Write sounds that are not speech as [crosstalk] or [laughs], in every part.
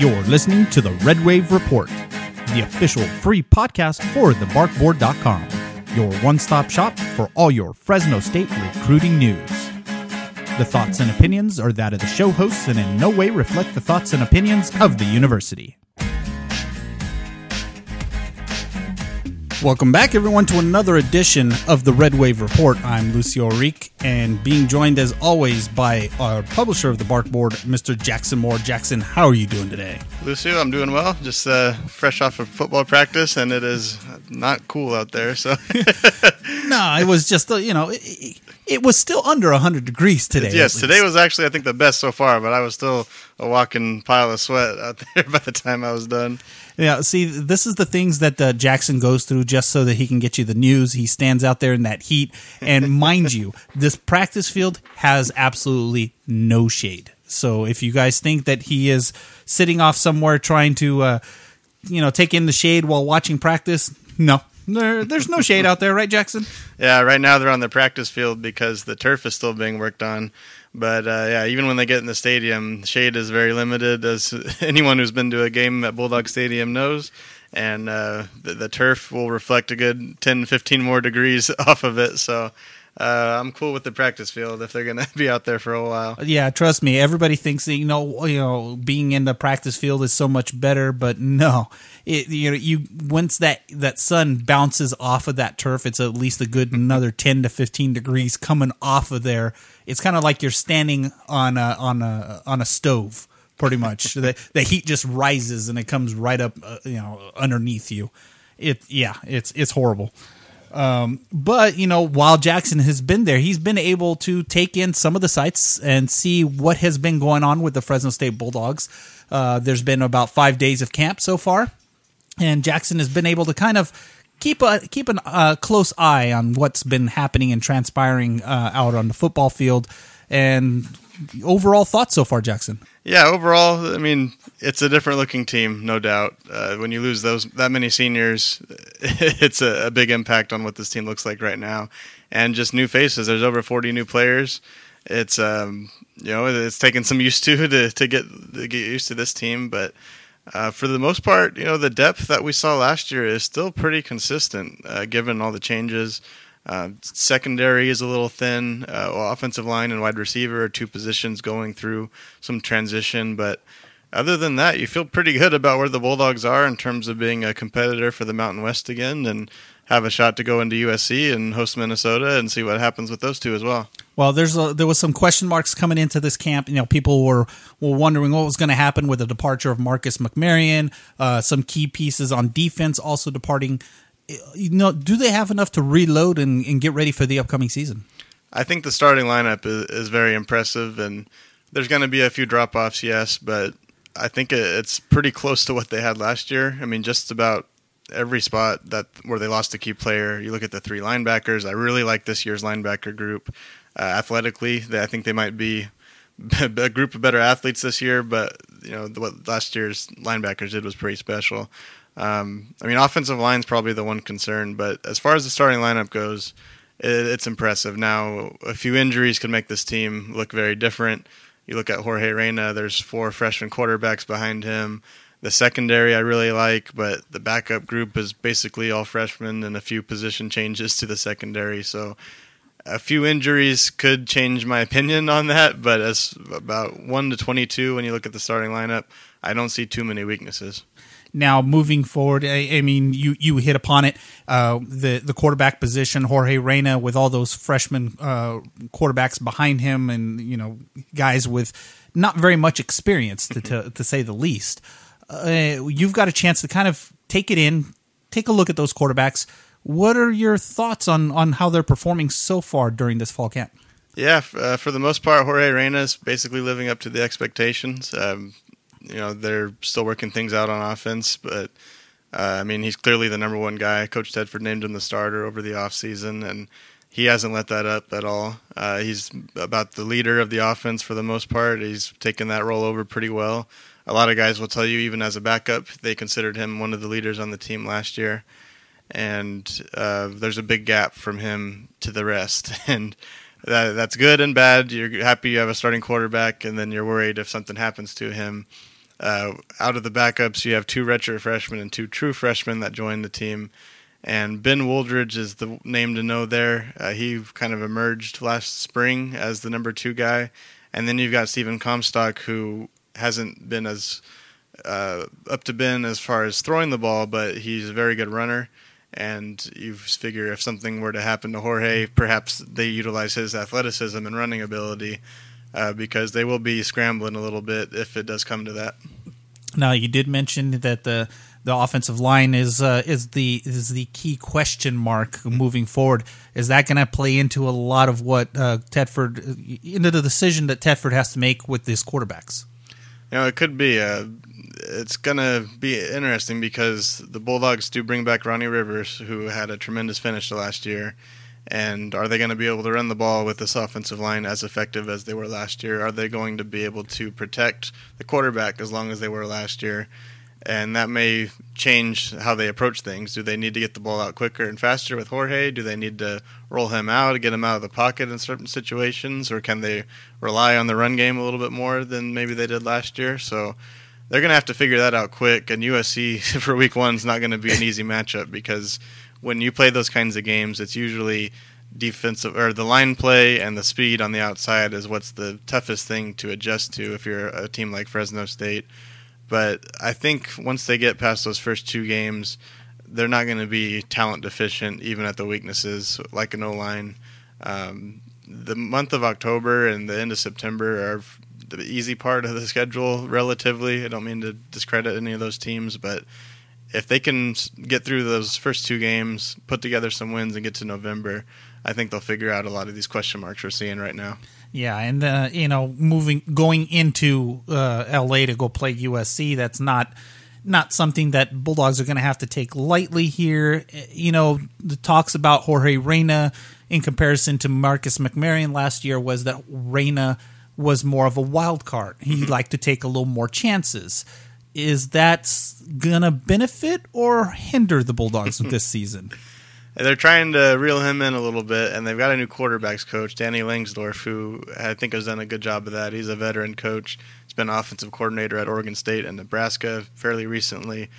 You're listening to the Red Wave Report, the official free podcast for thebarkboard.com, your one stop shop for all your Fresno State recruiting news. The thoughts and opinions are that of the show hosts and in no way reflect the thoughts and opinions of the university. Welcome back, everyone, to another edition of the Red Wave Report. I'm Lucio Ourique, and being joined as always by our publisher of the Barkboard, Mr. Jackson Moore. Jackson, how are you doing today? Lucio, I'm doing well. Just uh, fresh off of football practice, and it is not cool out there. So, [laughs] no, it was just uh, you know, it, it was still under 100 degrees today. yes, today was actually I think the best so far, but I was still a walking pile of sweat out [laughs] there by the time I was done. Yeah, see, this is the things that uh, Jackson goes through just so that he can get you the news. He stands out there in that heat, and [laughs] mind you, this practice field has absolutely no shade. So if you guys think that he is sitting off somewhere trying to, uh, you know, take in the shade while watching practice, no, there, there's no shade out there, right, Jackson? Yeah, right now they're on the practice field because the turf is still being worked on. But uh, yeah, even when they get in the stadium, shade is very limited, as [laughs] anyone who's been to a game at Bulldog Stadium knows. And uh, the, the, turf will reflect a good 10, 15 more degrees [laughs] off of it. So uh, I'm cool with the practice field if they're going [laughs] to be out there for a while. Yeah, trust me. Everybody thinks that you know, you know, being in the practice field is so much better, but no. It, you know, you once that that sun bounces off of that turf, it's at least a good [laughs] another 10 to 15 degrees coming off of there. It's kind of like you're standing on a on a on a stove, pretty much. [laughs] the the heat just rises and it comes right up, uh, you know, underneath you. It yeah, it's it's horrible. Um, but you know, while Jackson has been there, he's been able to take in some of the sites and see what has been going on with the Fresno State Bulldogs. Uh, there's been about five days of camp so far, and Jackson has been able to kind of keep a keep a uh, close eye on what's been happening and transpiring uh, out on the football field. And overall thoughts so far, Jackson? Yeah, overall, I mean, it's a different looking team, no doubt. Uh, when you lose those that many seniors, [laughs] it's a, a, big impact on what this team looks like right now, and just new faces. There's over 40 new players. It's um, you know, it's taken some used to [laughs] to to get to get used to this team, but uh, for the most part, you know, the depth that we saw last year is still pretty consistent, uh, given all the changes. Uh, secondary is a little thin. Uh, offensive line and wide receiver are two positions going through some transition, but other than that, you feel pretty good about where the Bulldogs are in terms of being a competitor for the Mountain West again, and have a shot to go into USC and host Minnesota and see what happens with those two as well. Well, there's a, there was some question marks coming into this camp. You know, people were were wondering what was going to happen with the departure of Marcus McMaryion. Uh, some key pieces on defense also departing you know, do they have enough to reload and, and get ready for the upcoming season? I think the starting lineup is, is very impressive, and there's going to be a few drop offs, yes, but I think it's pretty close to what they had last year. I mean, just about every spot that where they lost a key player. You look at the three linebackers. I really like this year's linebacker group. Uh, athletically, they, I think they might be [laughs] a group of better athletes this year, but you know what last year's linebackers did was pretty special. Um, I mean, offensive line is probably the one concern, but as far as the starting lineup goes, it, it's impressive. Now, a few injuries could make this team look very different. You look at Jorge Reyna, there's four freshman quarterbacks behind him. The secondary I really like, but the backup group is basically all freshmen and a few position changes to the secondary. So a few injuries could change my [laughs] opinion on that, but as about 1 to 22 when you look at the starting lineup, I don't see too many weaknesses. Now moving forward, I, I mean, you you hit upon it. Uh, the the quarterback position, Jorge Reyna, with all those freshman uh, quarterbacks behind him, and you know guys with not very much experience to to, to say the least. Uh, you've got a chance to kind of take it in, take a look at those quarterbacks. What are your thoughts on on how they're performing so far during this fall camp? Yeah, uh, for the most part, Jorge Reyna is basically living up to the expectations. Um, you know they're still working things out on offense, but uh, I mean he's clearly the number one guy. Coach Tedford named him the starter over the offseason, and he hasn't let that up at all. Uh, he's about the leader of the offense for the most part. He's taken that role over pretty well. A lot of guys will tell you, even as a backup, they considered him one of the leaders on the team last year. And uh, there's a big gap from him to the rest. [laughs] And that, that's good and bad. You're happy you have a starting quarterback, and then you're worried if something happens to him Uh, out of the backups, you have two redshirt freshmen and two true freshmen that joined the team. And Ben Wooldridge is the name to know there. Uh, he kind of emerged last spring as the number two guy. And then you've got Stephen Comstock, who hasn't been as uh, up to Ben as far as throwing the ball, but he's a very good runner. And you figure if something were to happen to Jorge, perhaps they utilize his athleticism and running ability uh, because they will be scrambling a little bit if it does come to that. Now, you did mention that the the offensive line is uh, is the is the key question mark moving forward. Is that going to play into a lot of what uh, Tedford into the decision that Tedford has to make with his quarterbacks? You know, it could be. Uh, it's to be interesting because the Bulldogs do bring back Ronnie Rivers, who had a tremendous finish last year. And are they going to be able to run the ball with this offensive line as effective as they were last year? Are they going to be able to protect the quarterback as long as they were last year? And that may change how they approach things. Do they need to get the ball out quicker and faster with Jorge? Do they need to roll him out, get him out of the pocket in certain situations? Or can they rely on the run game a little bit more than maybe they did last year? So they're going to have to figure that out quick. And USC [laughs] for week one is not going to be an easy matchup because when you play those kinds of games, it's usually defensive or the line play and the speed on the outside is what's the toughest thing to adjust to if you're a team like Fresno State. But I think once they get past those first two games, they're not going to be talent deficient even at the weaknesses like an O line. Um, the month of October and the end of September are the easy part of the schedule relatively. I don't mean to discredit any of those teams, but if they can get through those first two games, put together some wins, and get to November, I think they'll figure out a lot of these question marks we're seeing right now. Yeah, and uh, you know, moving going into uh, L.A. to go play USC, that's not not something that Bulldogs are going to have to take lightly here. You know, the talks about Jorge Reyna in comparison to Marcus McMaryion last year was that Reyna was more of a wild card. He mm-hmm. liked to take a little more chances is that gonna benefit or hinder the Bulldogs this [laughs] season? They're trying to reel him in a little bit, and they've got a new quarterbacks coach, Danny Langsdorf, who I think has done a good job of that. He's a veteran coach. He's been offensive coordinator at Oregon State and Nebraska fairly recently.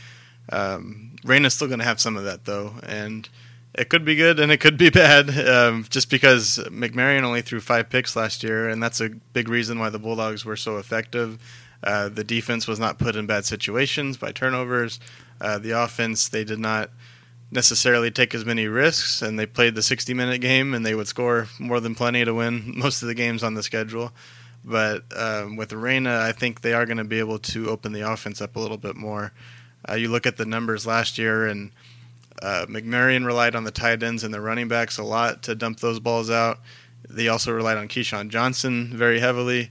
Um, is still going to have some of that though, and it could be good and it could be bad. Um, just because McMaryion only threw five picks last year, and that's a big reason why the Bulldogs were so effective. Uh, the defense was not put in bad situations by turnovers. Uh, the offense, they did not necessarily take as many risks, and they played the 60 minute game, and they would score more than plenty to win [laughs] most of the games on the schedule. But um, with Reyna, I think they are going to be able to open the offense up a little bit more. Uh, you look at the numbers last year, and uh, McMaryion relied on the tight ends and the running backs a lot to dump those balls out. They also relied on KeeSean Johnson very heavily.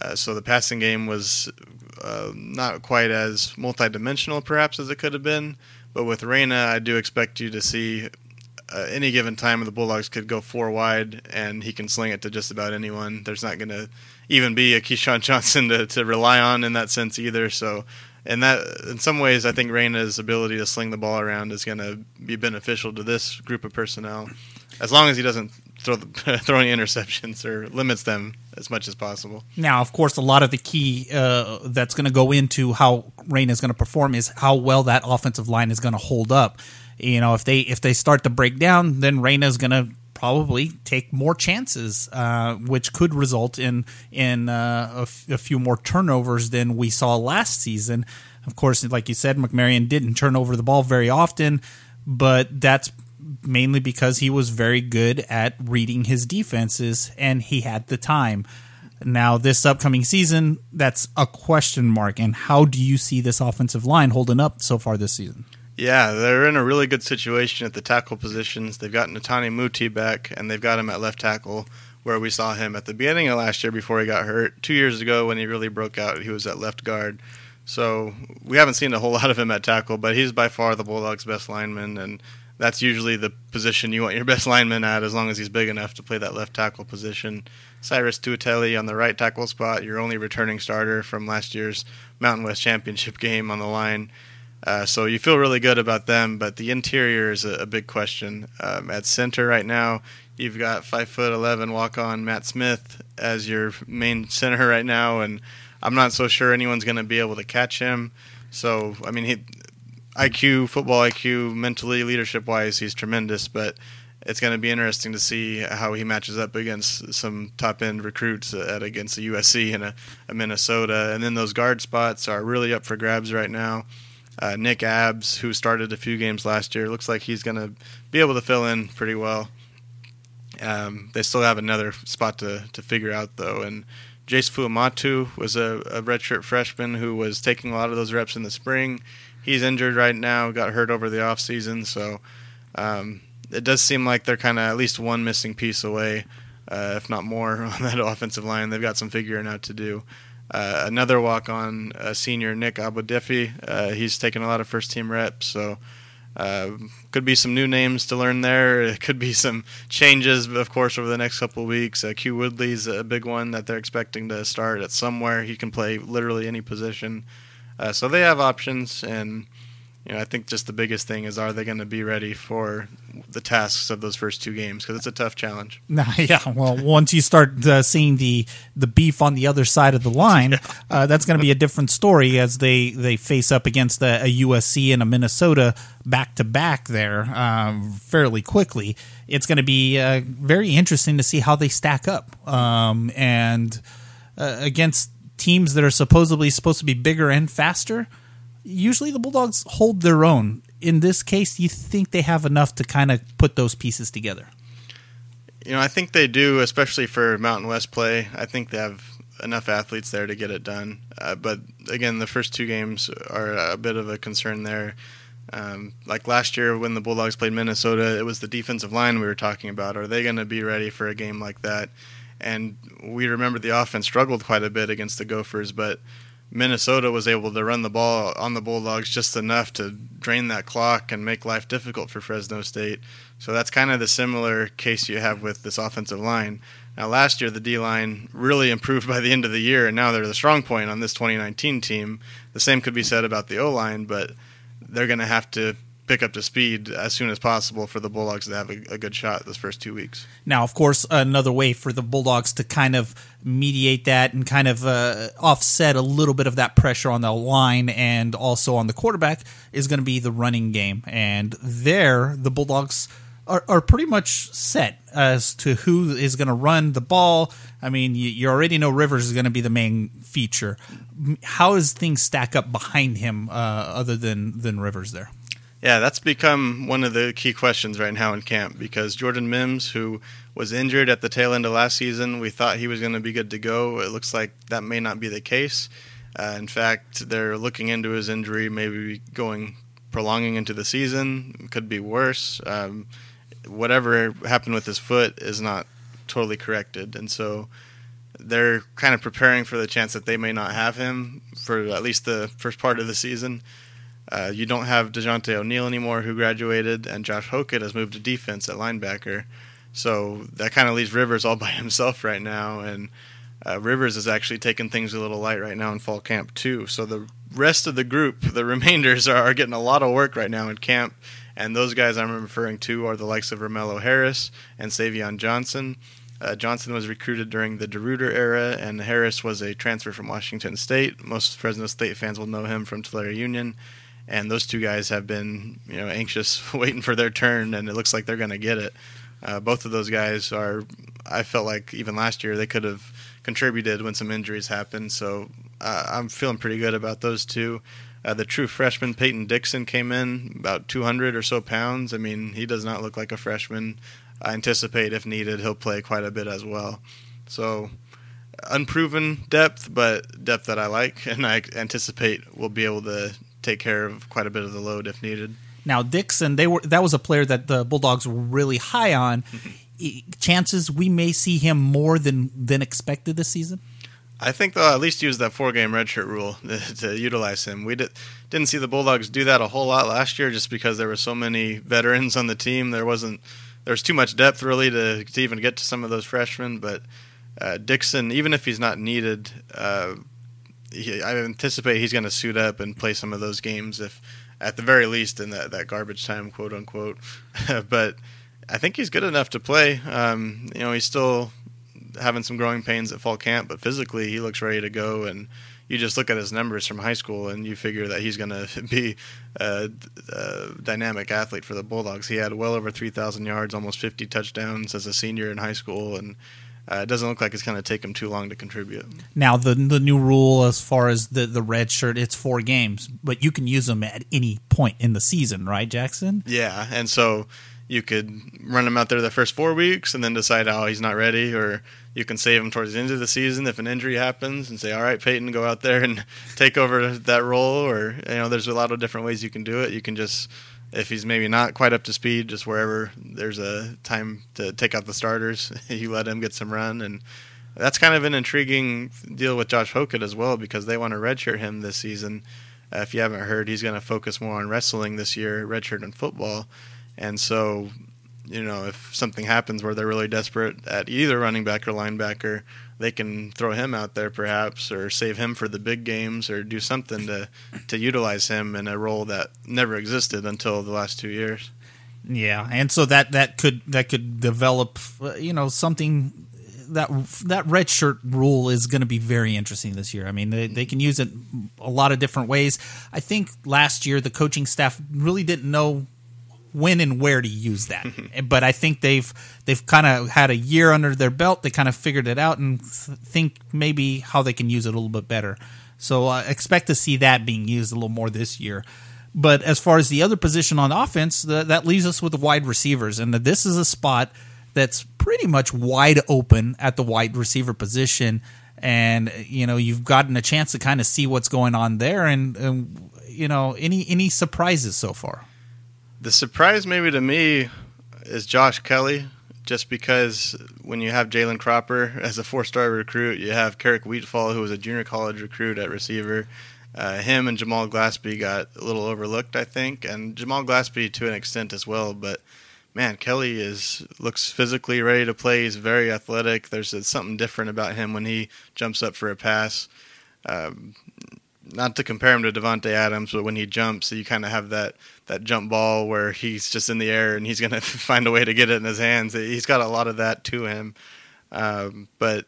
Uh, so the passing game was uh, not quite as multidimensional, perhaps, as it could have been. But with Reyna, I do expect you to see uh, any given time the Bulldogs could go four wide, and he can sling it to just about anyone. There's not going to even be a KeeSean [laughs] Johnson to, to rely on in that sense either. So, in that, in some ways, I think Reyna's ability to sling the ball around is going to be beneficial to this group of personnel, as long as he doesn't throw the, [laughs] throw any interceptions or limits them as much as possible. Now, of course, a lot of the key uh, that's going to go into how Reyna is going to perform is how well that offensive line is going to hold up. You know, if they if they start to break down, then Reyna is going to probably take more chances, uh, which could result in in uh, a, f- a few more turnovers than we saw last season. Of course, like you said, McMaryion didn't turn over the ball very often, but that's mainly because he was very good at reading his defenses and he had the time. Now, this upcoming season, that's a question mark. And how do you see this offensive line holding up so far this season? Yeah, they're in a really good situation at the tackle positions. They've got Netane Muti back, and they've got him at left tackle, where we saw him at the beginning of last year before he got hurt. Two years ago, when he really broke out, he was at left guard. So we haven't seen a whole [laughs] lot of him at tackle, but he's by far the Bulldogs' best lineman, and that's usually the position you want your [laughs] best lineman at, as long as he's big enough to play that left tackle position. Syrus Tuitele on the right tackle spot, your only returning starter from last year's Mountain West Championship [laughs] game on the line. Uh, so you feel really good about them, but the interior is a, a big question. Um, at center right now, you've got five foot eleven walk on Matt Smith as your main center right now, and I'm not so sure anyone's going to be able to catch him. So I mean, he IQ, football IQ, mentally, leadership wise, he's tremendous. But it's going to be interesting to see how he matches up against some top end recruits at against a USC and a, a, Minnesota. And then those guard spots are really up for grabs right now. Uh, Nick Abbs, who started a few games last year, looks like he's going to be able to fill in pretty well. Um, they still have another spot to, to figure out, though. And Jace Fuamatu was a, a redshirt freshman who was taking a lot of those reps in the spring. He's injured right now, got hurt over the offseason, so um, it does seem like they're kind of at least one missing piece away, uh, if not more, [laughs] on that offensive line. They've got some figuring out to do. Uh, another walk on uh, senior Nick Abudefi. Uh, he's taken a lot of first team reps, so uh, could be some new names to learn there. [laughs] It could be some changes, of course, over the next couple of weeks. Uh, Q Woodley's a big one that they're expecting to start at somewhere. He can play literally any position. Uh, so they have options, and you know, I think just the biggest thing is are they going to be ready for the tasks of those first two games because it's a tough challenge. [laughs] yeah, well, once you start uh, seeing the the beef on the other side of the line, yeah. uh, that's going to be a different story as they they face up against a, a USC and a Minnesota back to back there um, fairly quickly. It's going to be uh, very interesting to see how they stack up um, and uh, against teams that are supposedly supposed to be bigger and faster usually the Bulldogs hold their own. In this case, you think they have enough to kind of put those pieces together? You know, I think they do, especially for Mountain West play. I think they have enough athletes there to get it done. Uh, but again, the first two games are a bit of a concern there. Um, like last year when the Bulldogs played Minnesota, it was the defensive line we were talking about. Are they going to be ready for a game like that? And we remember the offense struggled quite a bit against the Gophers, but Minnesota was able to run the ball on the Bulldogs just enough to drain that clock and make life difficult for Fresno State. So that's kind of the similar case you have with this offensive line. Now, last year, the D line really improved [laughs] by the end of the year, and now they're the strong point on this 2019 team. The same could be said about the O line, but they're going to have to pick up to speed as soon as possible for the Bulldogs to have a, a, good shot this first two weeks. Now, of course, another way for the Bulldogs to kind of mediate that and kind of uh, offset a little bit of that pressure on the line and also on the quarterback is going to be the running game. And there, the Bulldogs. Are, are pretty much set as to who is going to run the ball. I mean, you, you already know Rivers is going to be the main feature. How does things stack up behind him, uh, other than than Rivers there? Yeah, that's become one of the key questions right now in camp because Jordan Mims, who was injured at the tail end of last season, we thought he was going to be good to go. It looks like that may not be the case. Uh, in fact, they're looking into his injury, maybe going prolonging into the season. Could be worse. Um, whatever happened with his foot is not totally corrected, and so they're kind of preparing for the chance that they may not have him for at least the first part of the season. Uh, you don't have Dejounte O'Neal anymore, who graduated, and Josh Hokit has moved to defense at linebacker. So that kind of leaves Rivers all [laughs] by himself right now, and uh, Rivers is actually taking things a little light right now in fall camp too. So the rest of the group, the [laughs] remainders, are, are getting a lot of work right now in camp, and those guys I'm referring to are the likes of Romello Harris and Savion Johnson. Uh, Johnson was recruited during the DeRuyter era, and Harris was a transfer from Washington State. Most Fresno State fans will know him from Tulare Union and those two guys have been you know anxious [laughs] waiting for their turn, and it looks like they're going to get it. Uh, both of those guys are. I felt like even last year they could have contributed when some injuries happened, so uh, I'm feeling pretty good about those two. Uh, the true freshman Peyton Dixon came in about 200 or so pounds. I mean, he does not look like a freshman. I anticipate if needed he'll play quite a bit as well. So unproven depth, but depth that I like, [laughs] and I anticipate we'll be able to take care of quite a bit of the load if needed. Now Dixon, they were that was a player that the Bulldogs were really high on. [laughs] Chances we may see him more than than expected this season. I think they'll at least use that four game redshirt rule [laughs] to, utilize him. We did, didn't see the Bulldogs do that a whole lot last year just because there were so many veterans on the team. There wasn't there was too much depth really to, to even get to some of those freshmen. But uh, Dixon, even if he's not needed, uh, he, I anticipate he's going to suit up and play some of those games if, at the very least, in that, that garbage time, quote unquote. [laughs] but I think he's good enough to play. Um, you know, he's still having some growing pains at fall camp, but physically he looks ready to go. And you just look at his numbers from high school and you figure that he's going [laughs] to be a, a, dynamic athlete for the Bulldogs. He had well over 3,000 yards, almost 50 touchdowns as a senior in high school, and uh, it doesn't look like it's going to take him too long to contribute. Now, the the new rule as far as the the red shirt, it's four games, but you can use them at any point in the season, right, Jackson? Yeah, and so you could run him out there the first four weeks and then decide, oh, he's not ready, or you can save him towards the end of the season if an injury happens and say, all right, Peyton, go out there and [laughs] take over that role. Or, you know, there's a lot of different ways you can do it. You can just, if he's maybe not quite up to speed, just wherever there's a time to take out the starters, [laughs] you let him get some run. And that's kind of an intriguing deal with Josh Hokit as well because they want to redshirt him this season. Uh, if you haven't heard, he's going to focus more on wrestling this year, redshirt and football. And so, you know, if something happens where they're really desperate at either running back or linebacker, they can throw him out there perhaps or save him for the big games or do something to to utilize him in a role that never existed until the last 2 years. Yeah, and so that that could that could develop uh, you know something that that red shirt rule is going to be very interesting this year. I mean, they, they can use it a lot of different ways. I think last year the coaching staff really didn't know when and where to use that. [laughs] but I think they've they've kind of had a year under their belt. They kind of figured it out and th- think maybe how they can use it a little bit better. So uh, expect to see that being used a little more this year. But as far as the other position on offense, the, that leaves us with the wide receivers, and this is a spot that's pretty much wide open at the wide receiver position. And you know you've gotten a chance to kind of see what's going on there, and, and you know any any surprises so far. The surprise, maybe to me, is Josh Kelly, just because when you have Jalen Cropper [laughs] as a four-star recruit, you have Keric Wheatfall, who was a junior college recruit at receiver. Uh, him and Jamal Glassby got a little overlooked, I think, and Jamal Glassby to an extent as well. But man, Kelly is looks physically ready to play. He's very athletic. There's something different about him when he jumps up for a pass. Um, not to compare him to Davante Adams, but when he jumps, you kind of have that that jump ball where he's just in the air and he's going [laughs] to find a way to get it in his hands. He's got a lot of that to him, um, but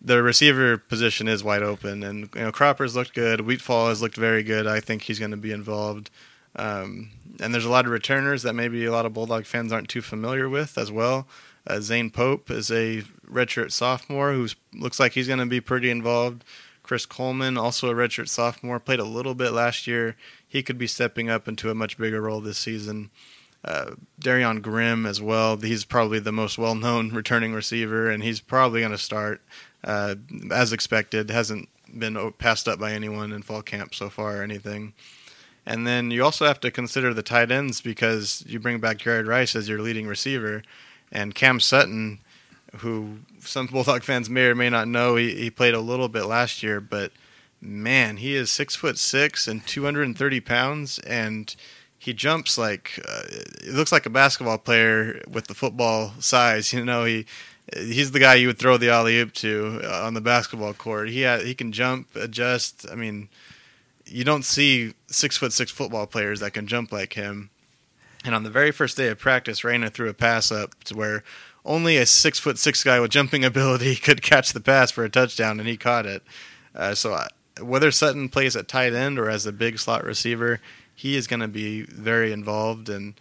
the receiver position is wide open. And you know, Cropper's looked good. Wheatfall has looked very good. I think he's going to be involved. Um, and there's a lot of returners that maybe a lot of Bulldog fans aren't too familiar with as well. Uh, Zane Pope is a redshirt sophomore who looks like he's going to be pretty involved. Chris Coleman, also a redshirt sophomore, played a little bit last year. He could be stepping up into a much bigger role this season. Uh, Darion Grimm as well. He's probably the most well-known [laughs] returning receiver, and he's probably going to start uh, as expected. Hasn't been passed up by anyone in fall camp so far or anything. And then you also have to consider the tight ends because you bring back Jared Rice as your leading receiver, and Cam Sutton who some Bulldog fans may or may not know, he, he played a little bit last year, but man, he is six foot six and 230 pounds, and he jumps like uh, it looks like a basketball player with the football size. [laughs] You know, he he's the guy you would throw the alley oop to uh, on the basketball court. He he can jump, adjust. I mean, you don't see six foot six football players that can jump like him. And on the very first day of practice, Reyna threw a pass up to where only a six foot six guy with jumping ability [laughs] could catch the pass for a touchdown, and he caught it. Uh, so I, whether Sutton plays at tight end or as a big slot receiver, he is going to be very involved. And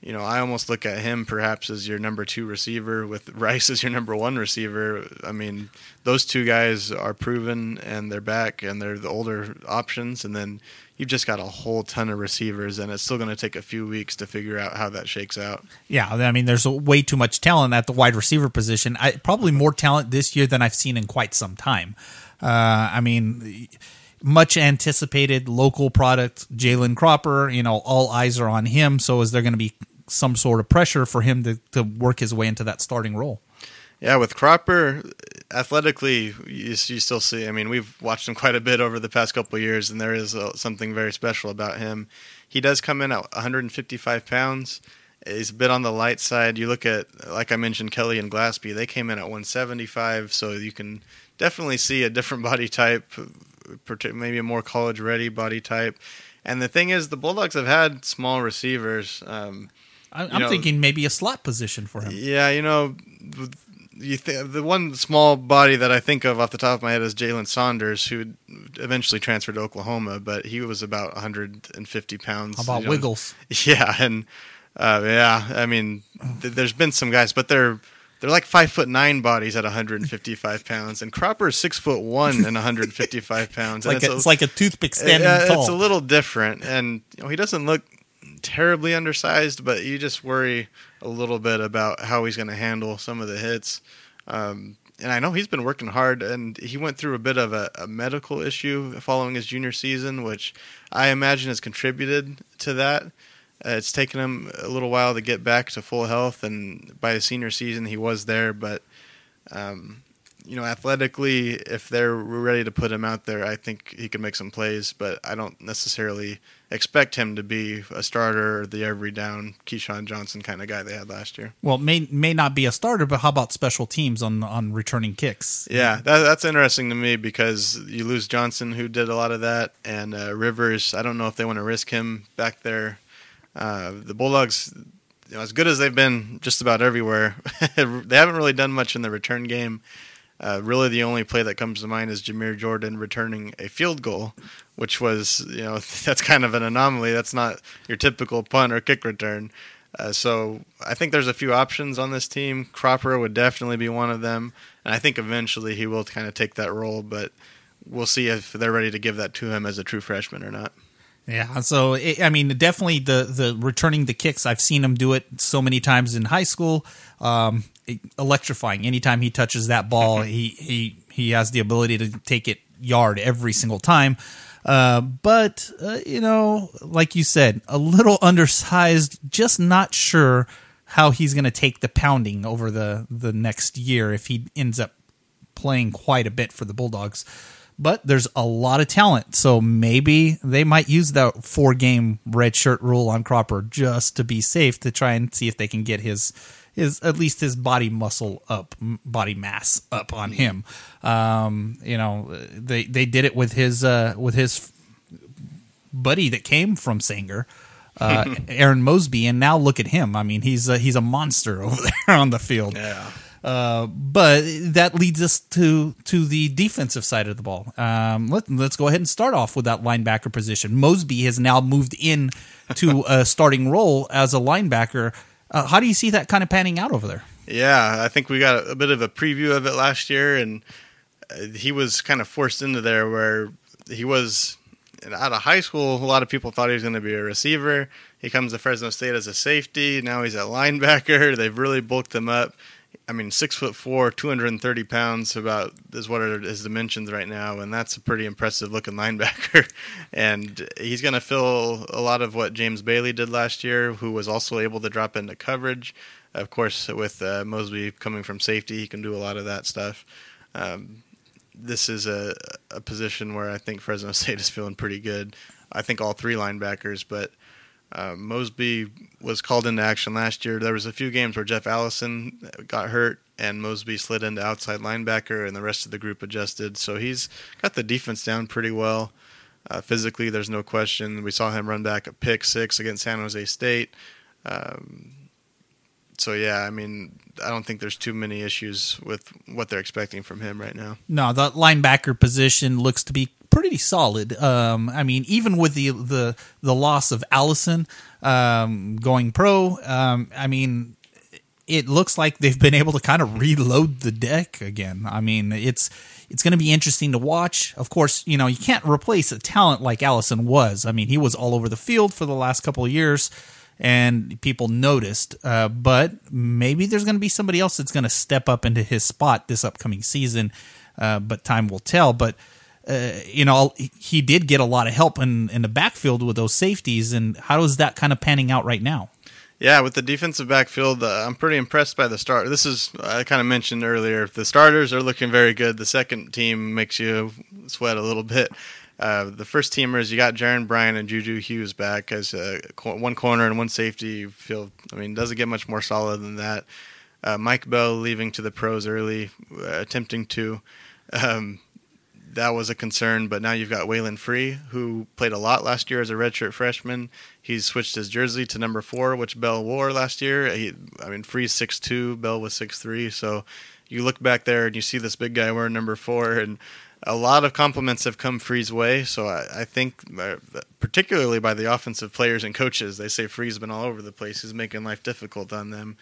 you know, I almost look at him perhaps as your number two receiver with [laughs] Rice as your number one receiver. I mean, those two guys are proven and they're back and they're the older options. And then you've just got a whole ton of receivers, and it's still going to take a few weeks to figure out how that shakes out. Yeah, I mean, there's way too much talent at the wide receiver position. I, probably more talent this year than I've seen in quite some time. Uh, I mean, much anticipated local product, Jalen Cropper. You know, all eyes are on him. So is there going to be some sort of pressure for him to, to work his way into that starting role? Yeah, with Cropper, athletically, you, you, still see. I mean, we've watched him quite a bit over the past couple years, and there is a, uh, something very special about him. He does come in at 155 pounds. He's a bit on the light side. You look at, like I mentioned, Kelly and Glassby. They came in at 175, so you can definitely see a different [laughs] body type, maybe a more college-ready body type. And the thing is, the Bulldogs have had small receivers. Um, I'm know, thinking maybe a slot position for him. Yeah, you know, you th- the one small body that I think of off the top of my head is Jalen Saunders, who eventually transferred to Oklahoma, but he was about 150 pounds. How about you know. Wiggles? [laughs] Yeah, and uh, yeah, I mean, th- there's been some guys, but they're they're like five foot nine bodies at 155 pounds, and Cropper is six foot one and 155 pounds. [laughs] It's like, and a, it's like a toothpick standing uh, tall. It's a little different, and you know, he doesn't look terribly undersized, but you just worry a little bit about how he's going to handle some of the hits. Um, and I know he's been working hard, and he went through a bit of a, a, medical issue following his junior season, which I imagine has contributed to that. Uh, it's taken him a little while to get back to full health, and by his senior season, he was there. But um, you know, athletically, if they're ready to put him out there, I think he can make some plays. But I don't necessarily expect him to be a starter the every down KeeSean Johnson kind of guy they had last year. Well, may may not be a starter, but how about special teams on on returning kicks? Yeah, that, that's interesting to me because you lose Johnson, who did a lot of that, and uh, Rivers. I don't know if they want to risk him back there. Uh, the Bulldogs, you know, as good as they've been just about everywhere, [laughs] they haven't really done much in the return game. Uh, really, the only play that comes to mind is Jameer Jordan returning a field goal, which was, you know, [laughs] that's kind of an anomaly. That's not your typical punt or kick return. Uh, so I think there's a few options on this team. Cropper would definitely be one of them, and I think eventually he will kind of take that role. But we'll see if they're ready to give that to him as a true freshman or not. Yeah, so it, I mean, definitely the the returning the kicks. I've seen him do it so many times in high school. Um, electrifying. Anytime he touches that ball, he he he has the ability to take it yard every single time. Uh, but uh, you know, like you said, a little [laughs] undersized. Just not sure how he's going to take the pounding over the the next year if he ends up playing quite a bit for the Bulldogs but there's a lot of talent. So maybe they might use that four game red shirt rule on Cropper just to be safe to try and see if they can get his his at least his body muscle up, body mass up on him. Um, you know, they they did it with his uh, with his buddy that came from Sanger. Uh, [laughs] Arron Mosby, and now look at him. I mean, he's a, he's a monster [laughs] over there on the field. Yeah. Uh, but that leads us to to the defensive side of the ball. Um, let, let's go ahead and start off with that linebacker position. Mosby has now moved in to [laughs] a starting role as a linebacker. Uh, how do you see that kind of panning out over there? Yeah, I think we got a bit of a preview of it last year, and uh, he was kind of forced into there where he was out of high school. A lot of people thought he was going to be a receiver. He comes to Fresno State as a safety. Now he's a linebacker. [laughs] They've really bulked him up. I mean, six foot four, 230 pounds, about is what are his dimensions right now, and that's a pretty impressive looking linebacker. [laughs] and he's going to fill a lot of what James Bailey did last year, who was also able to drop into coverage. Of course, with uh, Mosby coming from safety, he can do a lot of that stuff. Um, this is a, a position where I think Fresno [laughs] State is feeling pretty good. I think all three linebackers, but uh, Mosby was called into action last year. There was a few games where Jeff Allison got hurt and Mosby slid into outside linebacker, and the rest of the group adjusted. So he's got the defense down pretty well. Uh, physically, there's no question. We saw him run back a pick six against San Jose State. Um, so yeah, I mean, I don't think there's too many issues with what they're expecting from him right now. No, the linebacker position looks to be pretty solid. Um, I mean, even with the the the loss of Allison um, going pro, um, I mean, it looks like they've been able to kind of reload the deck again. I mean, it's it's going to be interesting to watch. Of course, you know you can't replace a talent like Allison was. I mean, he was all over the field for the last couple of years. And people noticed, uh, but maybe there's going to be somebody else that's going to step up into his spot this upcoming season. Uh, but time will tell. But uh, you know, he did get a lot of help in, in the backfield with those safeties. And how is that kind of panning out right now? Yeah, with the defensive backfield, uh, I'm pretty impressed by the start. This is I kind of mentioned earlier. The starters are looking very good. The second team makes you sweat a little bit. Uh, the first teamers, you got Jaron Bryan and Juju Hughes back as a, one corner and one safety. You feel, I mean, doesn't get much more solid than that. Uh, Mike Bell leaving to the pros early, uh, attempting to. Um, that was a concern. But now you've got Wylan Free, who played a lot last year as a redshirt freshman. He's switched his jersey to number four, which Bell wore last year. He, I mean, Free's six two, Bell was six three. So you look back there and you see this big guy wearing number four, and a lot of compliments have come Free's way. So I, I think, uh, particularly by the offensive players and coaches, they say Free's been all over the place. He's making life difficult on them.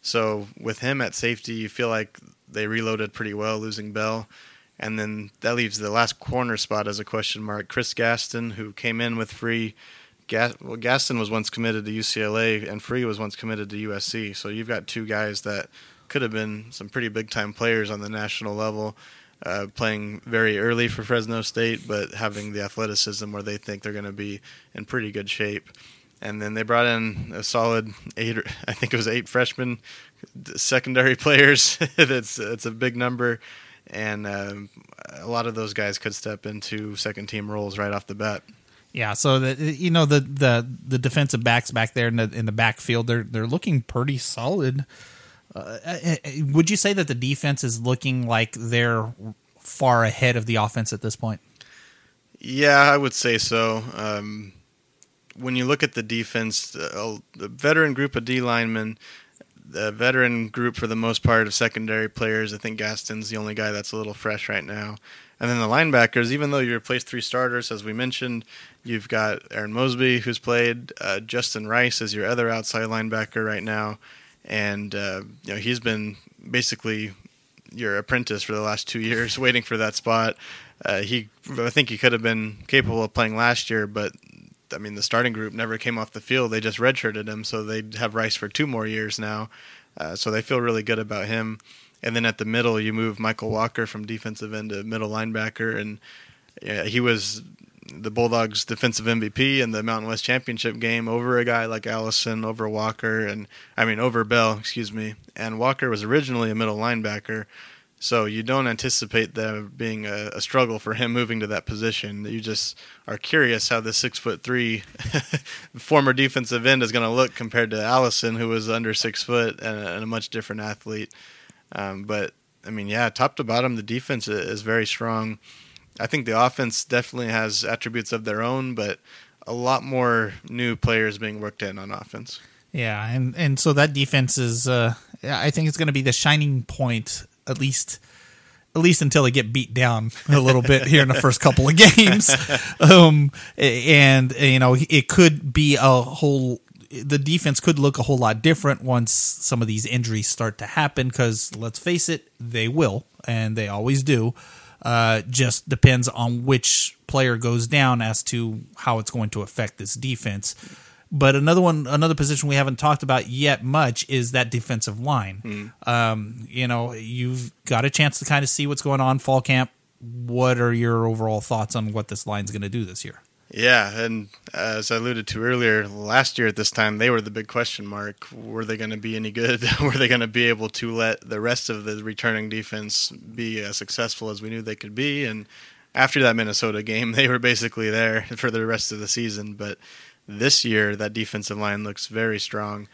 So with him at safety, you feel like they reloaded pretty well, losing Bell. And then that leaves the last corner spot as a question mark. Chris Gaston, who came in with Free. well, Gaston was once committed to UCLA, and Free was once committed to USC. So you've got two guys that could have been some pretty big time players on the national level, uh, playing very early for Fresno State, but having the athleticism where they think they're going to be in pretty good shape. And then they brought in a solid eight, I think it was eight freshmen secondary [laughs] players. that's it's a big number, and um, a lot of those guys could step into second team roles right off the bat. Yeah, so the you know the the the defensive backs back there in the in the backfield they're they're looking pretty solid. Uh, uh, uh, would you say that the defense is looking like they're far ahead of the offense at this point? Yeah, I would say so. Um, when you look at the defense, uh, the veteran group of D linemen the veteran group for the most part of secondary players. I think Gaston's the only guy that's a little fresh right now. And then the linebackers, even though you replaced three starters, as we mentioned, you've got Arron Mosby, who's played. Uh, Justin Rice is your other outside linebacker right now. And, uh, you know, he's been basically your apprentice for the last two [laughs] years, waiting for that spot. Uh, he, I think he could have been capable of playing last year, but I mean, the starting group never came off the field. They just redshirted him, so they have Rice for two more years now. Uh, so they feel really good about him. And then at the middle, you move Mykal Walker from defensive end to middle linebacker, and yeah, he was the Bulldogs' defensive MVP in the Mountain West Championship game over a guy like Allison, over Walker, and I mean over Bell, excuse me. And Walker was originally a middle linebacker, so you don't anticipate there being a, a, struggle for him moving to that position. You just are curious how the six foot three [laughs] former defensive end is going to look compared to Allison, who was under six foot and a, and a much different athlete. Um, but I mean, yeah, top to bottom, the defense is very strong. I think the offense definitely has attributes of their own, but a lot more new players being worked in on offense. Yeah, and and so that defense is, uh, I think it's going to be the shining point at least at least until they get beat down a little bit here in the first couple of [laughs] games. Um, and you know, it could be a whole. The defense could look a whole lot different once some of these injuries start to happen. Because let's face it, they will, and they always do. Uh, just depends on which player goes down as to how it's going to affect this defense. But another one, another position we haven't talked about yet much is that defensive line. Mm. Um, you know, you've got a chance to kind of see what's going on fall camp. What are your overall thoughts on what this line's going to do this year? Yeah, and as I alluded to earlier, last year at this time they were the big question mark. Were they going to be any good? [laughs] were they going to be able to let the rest of the returning defense be as successful as we knew they could be? And after that Minnesota game, [laughs] they were basically there for the rest of the season. But this year, that defensive line looks very strong,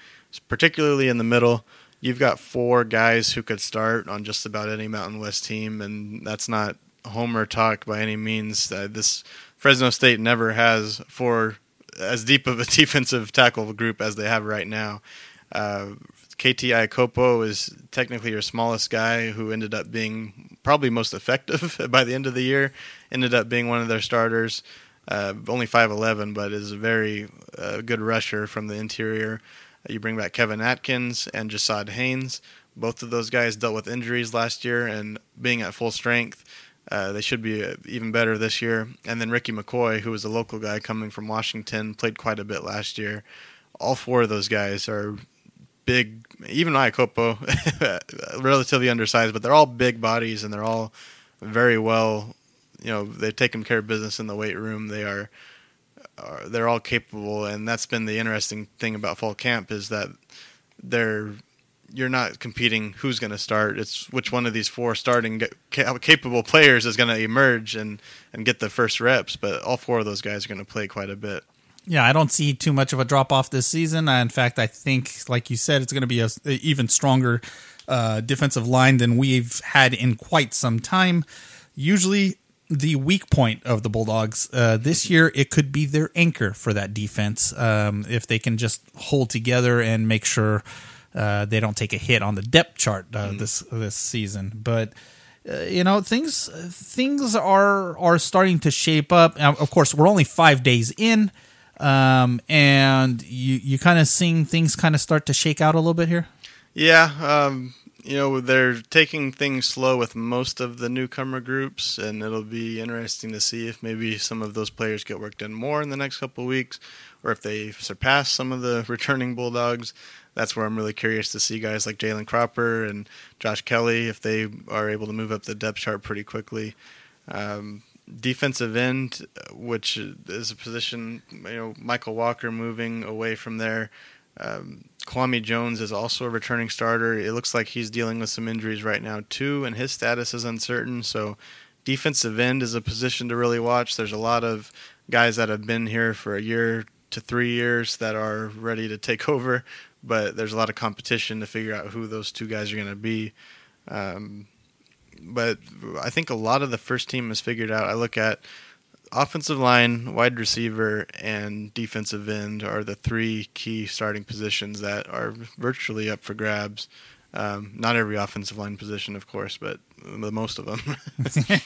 particularly in the middle. You've got four guys who could start on just about any Mountain West team, and that's not homer talk by any means. Uh, this Fresno State never has four as deep of a [laughs] defensive tackle group as they have right now. Uh, KT Iakopo is technically your smallest guy, who ended up being probably most effective [laughs] by the end of the year. Ended up being one of their starters. Uh, only 5'11, but is a very uh, good rusher from the interior. You bring back Kevin Atkins and Jasad Haynes. Both of those guys dealt with injuries last year, and being at full strength, uh, they should be uh, even better this year. And then Ricky McCoy, who was a local guy coming from Washington, played quite a bit last year. All four of those guys are big. Even Iakopo, [laughs] relatively undersized, but they're all big bodies, and they're all very well you know they've taken care of business in the weight room. They are, are they're all capable, and that's been the interesting thing about fall camp is that they're you're not competing who's going to start. It's which one of these four starting capable players is going to emerge and and get the first reps. But all four of those guys are going to play quite a bit. Yeah, I don't see too much of a drop off this season. In fact, I think, like you said, it's going to be a, a even stronger uh, defensive line than we've had in quite some time. Usually, the weak point of the Bulldogs. Uh, this year, it could be their anchor for that defense um, if they can just hold together and make sure uh, they don't take a hit on the depth chart uh, this this season. But uh, you know things things are are starting to shape up. Now, of course, we're only five days in, um, and you you kind of seeing things kind of start to shake out a little bit here. Yeah, um, you know they're taking things slow with most of the newcomer groups, and it'll be interesting to see if maybe some of those players get worked in more in the next couple weeks, or if they surpass some of the [laughs] returning Bulldogs. That's where I'm really curious to see guys like Jalen Cropper and Josh Kelly if they are able to move up the depth chart pretty quickly. Um, defensive end, which is a position, you know, Mykal Walker moving away from there. Um, Kwame Jones is also a returning starter. It looks like he's dealing with some injuries right now too, and his status is uncertain. So, defensive end is a position to really watch. There's a lot of guys that have been here for a year to three years that are ready to take [laughs] over, but there's a lot of competition to figure out who those two guys are going to be. Um, but I think a lot of the first team is figured out. I look at offensive line, wide receiver, and defensive end are the three key starting positions that are virtually up for grabs. Um, not every offensive line position, of course, but the most of them. [laughs]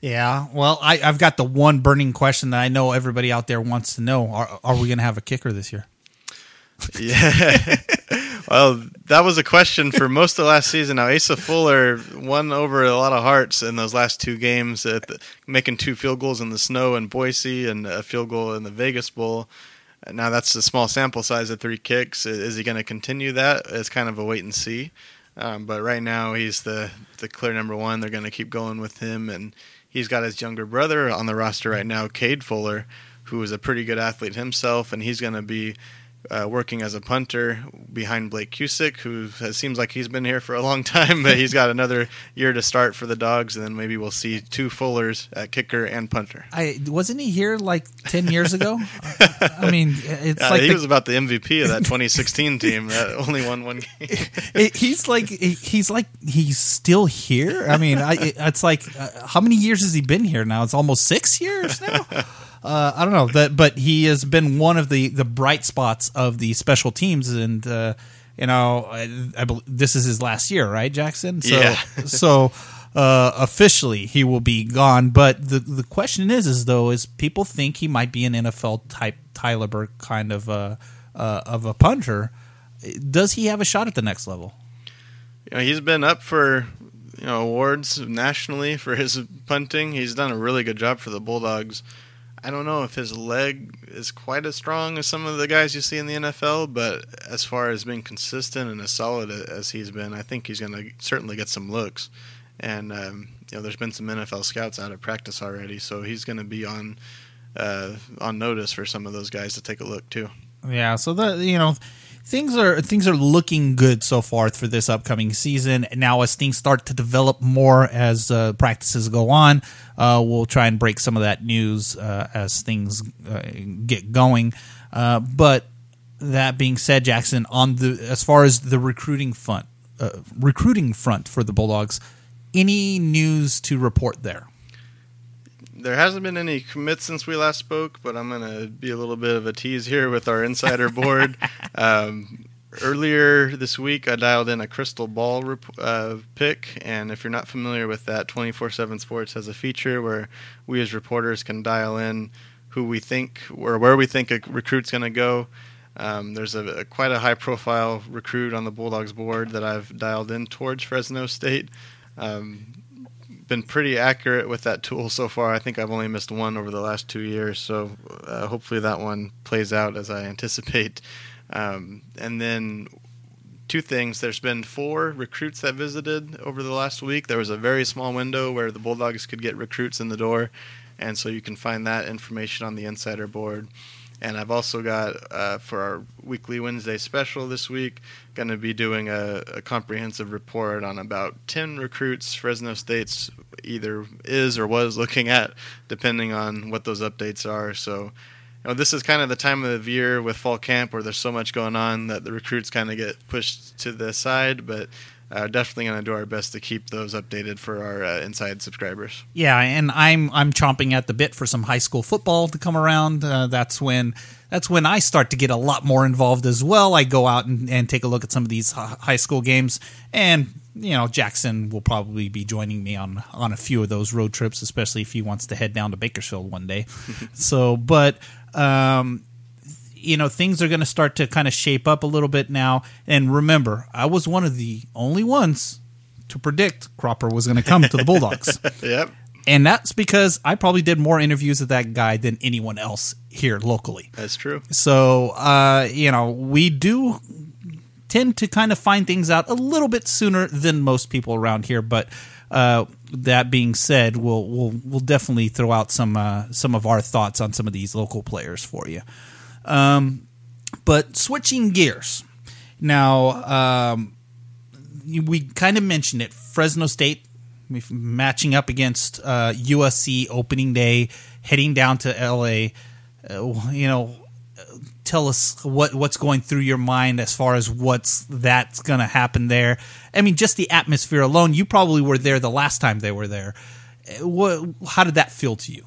yeah. Well, I, have got the one burning question that I know everybody out there wants to know: Are, are we going to have a kicker this year? [laughs] yeah. [laughs] well, that was a question for most of last season. Now, Asa Fuller won over a lot of hearts in those last two games, the, making two field goals in the snow in Boise and a field goal in the Vegas Bowl. Now, that's a small sample size of three kicks. Is he going to continue that? It's kind of a wait and see. Um, but right now, he's the, the clear number one. They're going to keep going with him. And he's got his younger brother on the roster right now, Cade Fuller, who is a pretty good athlete himself. And he's going to be uh, working as a punter behind Blake Cusick, who has, seems like he's been here for a long time, [laughs] but he's got another year to start for the Dogs, and then maybe we'll see two Fullers at kicker and punter. I wasn't he here like ten years ago? [laughs] I mean, it's like he the, was about the MVP of that 2016 [laughs] team that only won one game. he's like he's like he's still here. I mean, I, it's like uh, how many years has he been here now? It's almost six years now. Uh, I don't know that, but he has been one of the the bright spots of the special teams, and uh, you know, I, I believe this is his last year, right, Jackson? So, yeah. [laughs] so uh, officially he will be gone. But the the question is, is though, is people think he might be an NFL type Tyler Burke kind of a uh, of a punter? Does he have a shot at the next level? You know, he's been up for you know awards nationally for his punting. He's done a really good job for the Bulldogs. I don't know if his leg is quite as strong as some of the guys you see in the NFL, but as far as being consistent and as solid as he's been, I think he's going to certainly get some looks. And um, you know, there's been some NFL scouts out of practice already, so he's going to be on uh, on notice for some of those guys to take a look too. Yeah, so the you know things are things are looking good so far for this upcoming season. Now, as things start to develop more as uh, practices go on, uh, we'll try and break some of that news uh, as things uh, get going. Uh, but that being said, Jackson, on the as far as the recruiting front, uh, recruiting front for the Bulldogs, any news to report there? There hasn't been any commits since we last spoke, but I'm going to be a little bit of a tease here with our insider board. [laughs] um, earlier this week, I dialed in a crystal ball rep- uh, pick, and if you're not familiar with that, 24/7 Sports has a feature where we as reporters can dial in who we think or where we think a recruit's going to go. Um, there's a, a, quite a high-profile recruit on the Bulldogs board that I've dialed in towards Fresno State. Um, been pretty accurate with that tool so far. I think I've only missed one over the last two years, so uh, hopefully that one plays out as I anticipate. Um, and then two things: there's been four recruits that visited over the last week. There was a very small window where the Bulldogs could get recruits in the door, and so you can find that information on the insider board. And I've also got uh, for our weekly Wednesday special this week, going to be doing a, a, comprehensive report on about 10 recruits Fresno State's either is or was looking at, depending on what those updates are. So, you know, this is kind of the time of the year with fall camp where there's so much going on that the recruits kind of get pushed to the side. But uh, definitely going to do our best to keep those updated for our uh, inside subscribers. Yeah, and I'm I'm chomping at the bit for some high school football to come around. Uh, that's when that's when I start to get a lot more involved as well. I go out and, and take a look at some of these high school games, and you know Jackson will probably be joining me on on a few of those road trips, especially if he wants to head down to Bakersfield one day. [laughs] so, but um, you know things are going to start to kind of shape up a little bit now. And remember, I was one of the only ones to predict Cropper was going to come to the Bulldogs. [laughs] yep. And that's because I probably did more interviews with that guy than anyone else here locally. That's true. So, uh, you know, we do tend to kind of find things out a little bit sooner than most people around here. But uh, that being said, we'll we'll we'll definitely throw out some uh, some of our thoughts on some of these local players for you. Um, but switching gears now, um, we kind of mentioned it. Fresno State matching up against uh, USC opening day, heading down to LA. Uh, you know, tell us what what's going through your mind as far as what's that's going to happen there. I mean, just the atmosphere alone. You probably were there the last time they were there. Uh, what? How did that feel to you?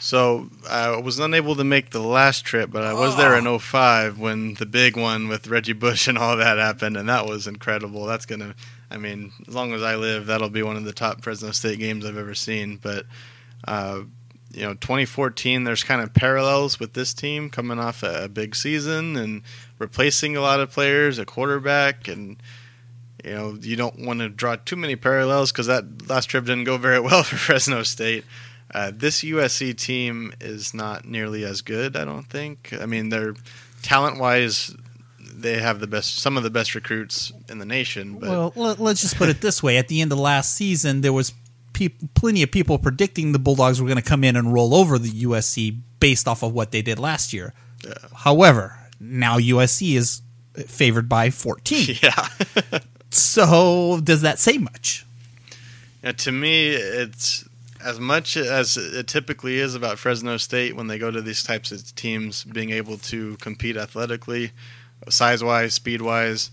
So I was unable to make the last trip, but I was oh. there in 05 when the big one with Reggie Bush and all that happened, and that was incredible. That's gonna, I mean, as long as I live, that'll be one of the top Fresno State games I've ever seen. But uh, you know, 2014, there's kind of parallels with this team coming off a, a big season and replacing a lot of players, a quarterback, and you know, you don't want to draw too many parallels because that last trip didn't go very [laughs] well for Fresno State. Uh, this USC team is not nearly as good, I don't think. I mean, they're talent wise, they have the best, some of the best recruits in the nation. But. Well, let, us just put it this way: at the end of last season, there was pe- plenty of people predicting the Bulldogs were going to come in and roll over the USC based off of what they did last year. Yeah. However, now USC is favored by 14. [laughs] Yeah. so, does that say much? Yeah, to me, it's as much as it typically is about Fresno State when they go to these types of teams being able to compete athletically, size wise, speed wise.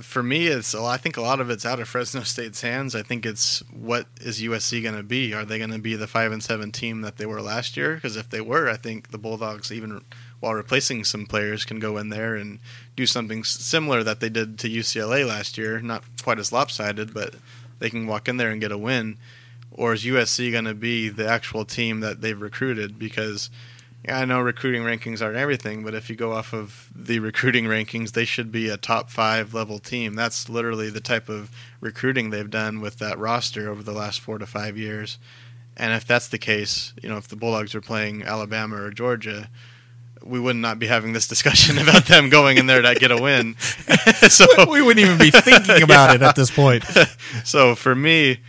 for me, it's I think a lot of it's out of Fresno State's hands. I think it's what is USC going to be? Are they going to be the five and seven team that they were last year? Because if they were, I think the Bulldogs, even while replacing some players, can go in there and do something similar that they did to UCLA last year. Not quite as lopsided, but they can walk in there and get a win or is USC going to be the actual team that they've recruited? Because yeah, I know recruiting rankings aren't everything, but if you go off of the recruiting rankings, they should be a top five level team. That's literally the type of recruiting they've done with that roster over the last four to five years. And if that's the case, you know, if the Bulldogs are playing Alabama or Georgia, we would not be having this discussion [laughs] about them going in there to get a win. so [laughs] we wouldn't even be thinking [laughs] about yeah. it at this point. so for me,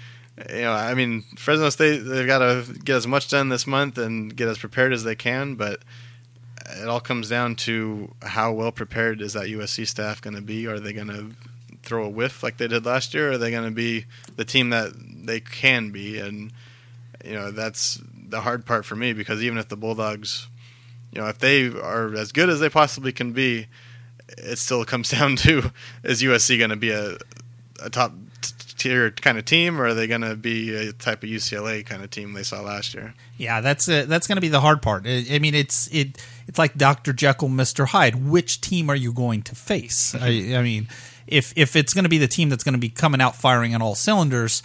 you know, I mean, Fresno State they've got to get as much done this month and get as prepared as they can, but it all comes down to how well prepared is that USC staff going to be? Are they going to throw a whiff like they did last year? Or are they going to be the team that they can be? And you know, that's the hard part for me because even if the Bulldogs, you know, if they are as good as they possibly can be, it still [laughs] comes down to is USC going to be a a top tier kind of team, or are they going to be a type of UCLA kind of team they saw last year? Yeah, that's a, that's going to be the hard part. I, mean, it's it it's like Doctor Jekyll, Mister Hyde. Which team are you going to face? Mm-hmm. I, I mean, if if it's going to be the team that's going to be coming out firing on all cylinders,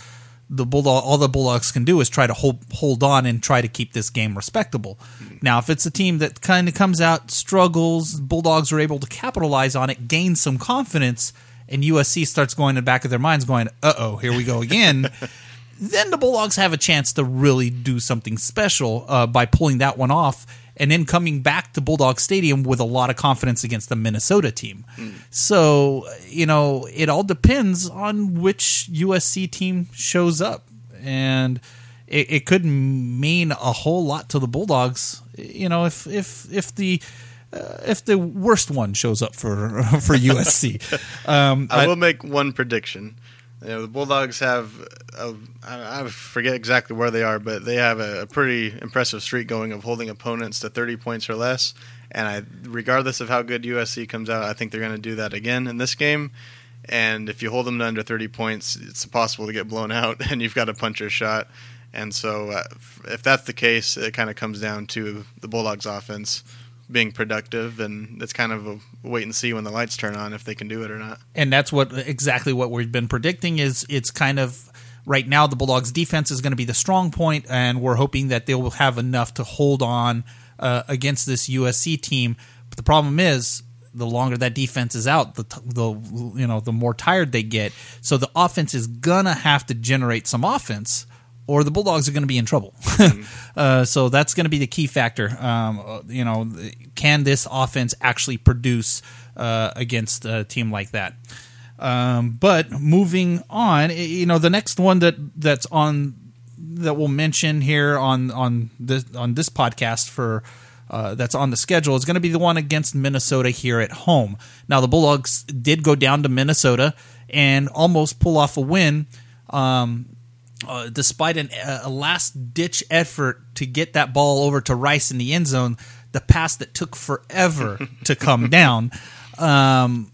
the bulldog all the bulldogs can do is try to hold hold on and try to keep this game respectable. Mm-hmm. Now, if it's a team that kind of comes out struggles, bulldogs are able to capitalize on it, gain some confidence and USC starts going in the back of their minds, going, "Uh oh, here we go again." [laughs] then the Bulldogs have a chance to really do something special uh, by pulling that one off, and then coming back to Bulldog Stadium with a lot of confidence against the Minnesota team. Mm. So you know, it all depends on which USC team shows up, and it, it could mean a whole lot to the Bulldogs. You know, if if if the uh, if the worst one shows up for [laughs] for USC. [laughs] Um, I, I will make one prediction. You know, the Bulldogs have a, I forget exactly where they are, but they have a, a, pretty impressive streak going of holding opponents to 30 points or less. And I, regardless of how good USC comes out, I think they're going to do that again in this game. And if you hold them to under 30 points, it's possible to get blown out, [laughs] and you've got a puncher shot. And so, uh, if that's the case, it kind of comes down to the Bulldogs' offense being productive, and it's kind of a wait and see when the lights turn on if they can do it or not. And that's what exactly what we've been predicting is it's kind of right now the Bulldogs' defense is going to be the strong point, and we're hoping that they will have enough to hold on uh, against this USC team. But the problem is the longer that defense is out, the the you know the more tired they get. So the offense is gonna have to generate some offense, or the Bulldogs are going to be in trouble. [laughs] uh, so that's going to be the key factor. Um, you know, can this offense actually produce uh, against a team like that? Um, but moving on, you know, the next one that that's on that we'll mention here on on this on this podcast for uh, that's on the schedule is going to be the one against Minnesota here at home. Now the Bulldogs did go down to Minnesota and almost pull off a win. Um, uh, despite an, a last ditch effort to get that ball over to Rice in the end zone, the pass that took forever [laughs] to come down. Um,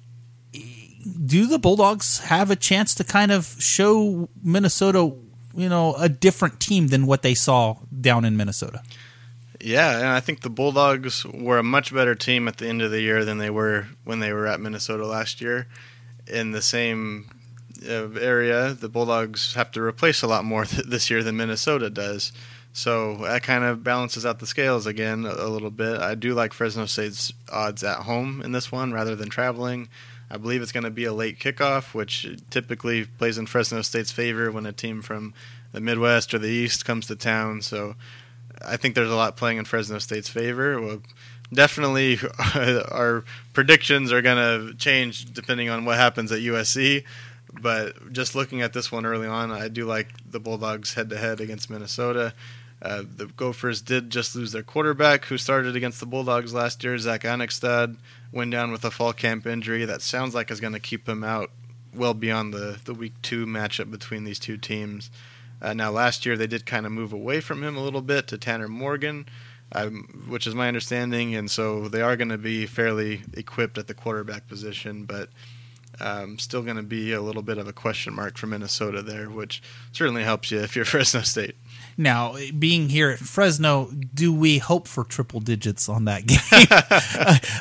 do the Bulldogs have a chance to kind of show Minnesota, you know, a different team than what they saw down in Minnesota? Yeah, and I think the Bulldogs were a much better team at the end of the year than they were when they were at Minnesota last year. In the same area, the Bulldogs have to replace a lot more [laughs] th- this year than Minnesota does. So that kind of balances out the scales again a, a little bit. I do like Fresno State's odds at home in this one rather than traveling. I believe it's going to be a late kickoff, which typically plays in Fresno State's favor when a team from the Midwest or the East comes to town. So I think there's a lot playing in Fresno State's favor. Well, definitely, [laughs] our predictions are going to change depending on what happens at USC. But just looking at this one early on, I do like the Bulldogs head to head against Minnesota. Uh, the Gophers did just lose their quarterback, who started against the Bulldogs last year, Zack Annexstad went down with a fall camp injury that sounds like is going to keep him out well beyond the, the week two matchup between these two teams. Uh, now, last year they did kind of move away from him a little bit to Tanner Morgan, um, which is my understanding, and so they are going to be fairly equipped at the quarterback position, but um, still going to be a little bit of a question mark for Minnesota there, which certainly helps you if you're [laughs] Fresno State. Now, being here at Fresno, do we hope for triple digits on that [laughs] game?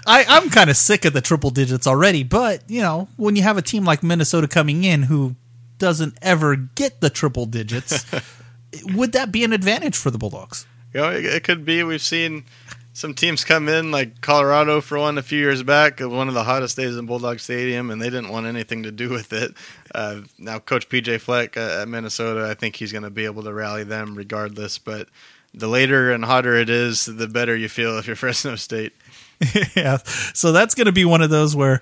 I, I'm kind of sick of the triple digits already, but you know, when you have a team like Minnesota coming in who doesn't ever get the triple digits, [laughs] would that be an advantage for the Bulldogs? You know, it, it could be. We've seen some teams come in, like Colorado for one a few years back, one of the hottest days in Bulldog Stadium, and they didn't want anything to do with it. Uh, now, Coach PJ Fleck uh, at Minnesota, I think he's going to be able to rally them regardless. But the later and hotter it is, the better you feel if you're [laughs] Fresno State. [laughs] yeah, so that's going to be one of those where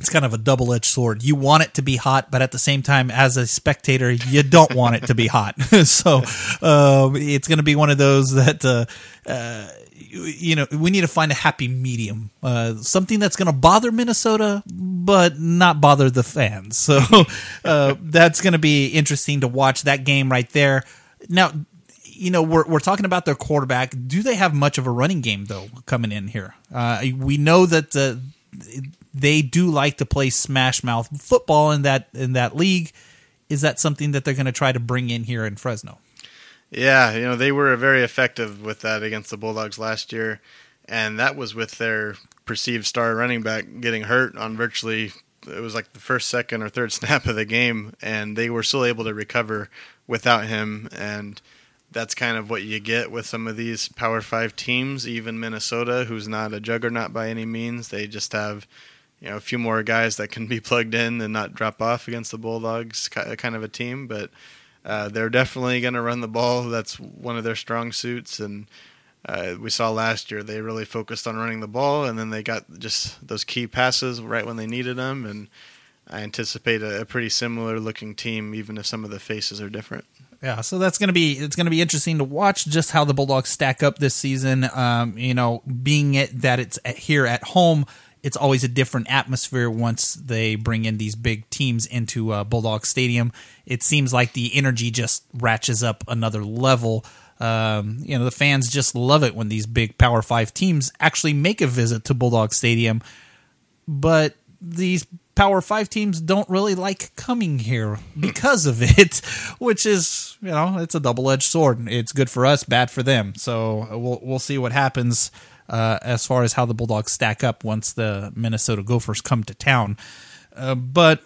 it's kind of a double edged sword. You want it to be hot, but at the same time, as a spectator, you don't want it to be hot. [laughs] so um, it's going to be one of those that. Uh, uh, you know, we need to find a happy medium, uh, something that's going to bother Minnesota, but not bother the fans. So [laughs] uh, that's going to be interesting to watch that game right there. Now, you know, we're we're talking about their quarterback. Do they have much of a running game though coming in here? Uh, we know that uh, they do like to play smash mouth football in that in that league. Is that something that they're going to try to bring in here in Fresno? Yeah, you know, they were very effective with that against the Bulldogs last year, and that was with their perceived star running back getting hurt on virtually it was like the first, second, or third [laughs] snap of the game, and they were still able to recover without him. And that's kind of what you get with some of these Power Five teams, even Minnesota, who's not a juggernaut by any means. They just have you know a few more guys that can be plugged in and not drop off against the Bulldogs, kind of a team, but uh, they're definitely going to run the ball. That's one of their strong suits, and uh, we saw last year they really focused on running the ball, and then they got just those key passes right when they needed them. And I anticipate a, a pretty similar looking team, even if some of the faces are different. Yeah, so that's gonna be it's gonna be interesting to watch just how the Bulldogs stack up this season. Um, you know, being it that it's here at home, it's always a different atmosphere once they bring in these big teams into uh, Bulldog Stadium. It seems like the energy just ratchets up another level. Um, you know, the fans just love it when these big Power Five teams actually make a visit to Bulldog Stadium. But these Power Five teams don't really like coming here because of it, [laughs] which is you know it's a double edged sword. It's good for us, bad for them. So we'll we'll see what happens uh, as far as how the Bulldogs stack up once the Minnesota Gophers come to town. Uh, but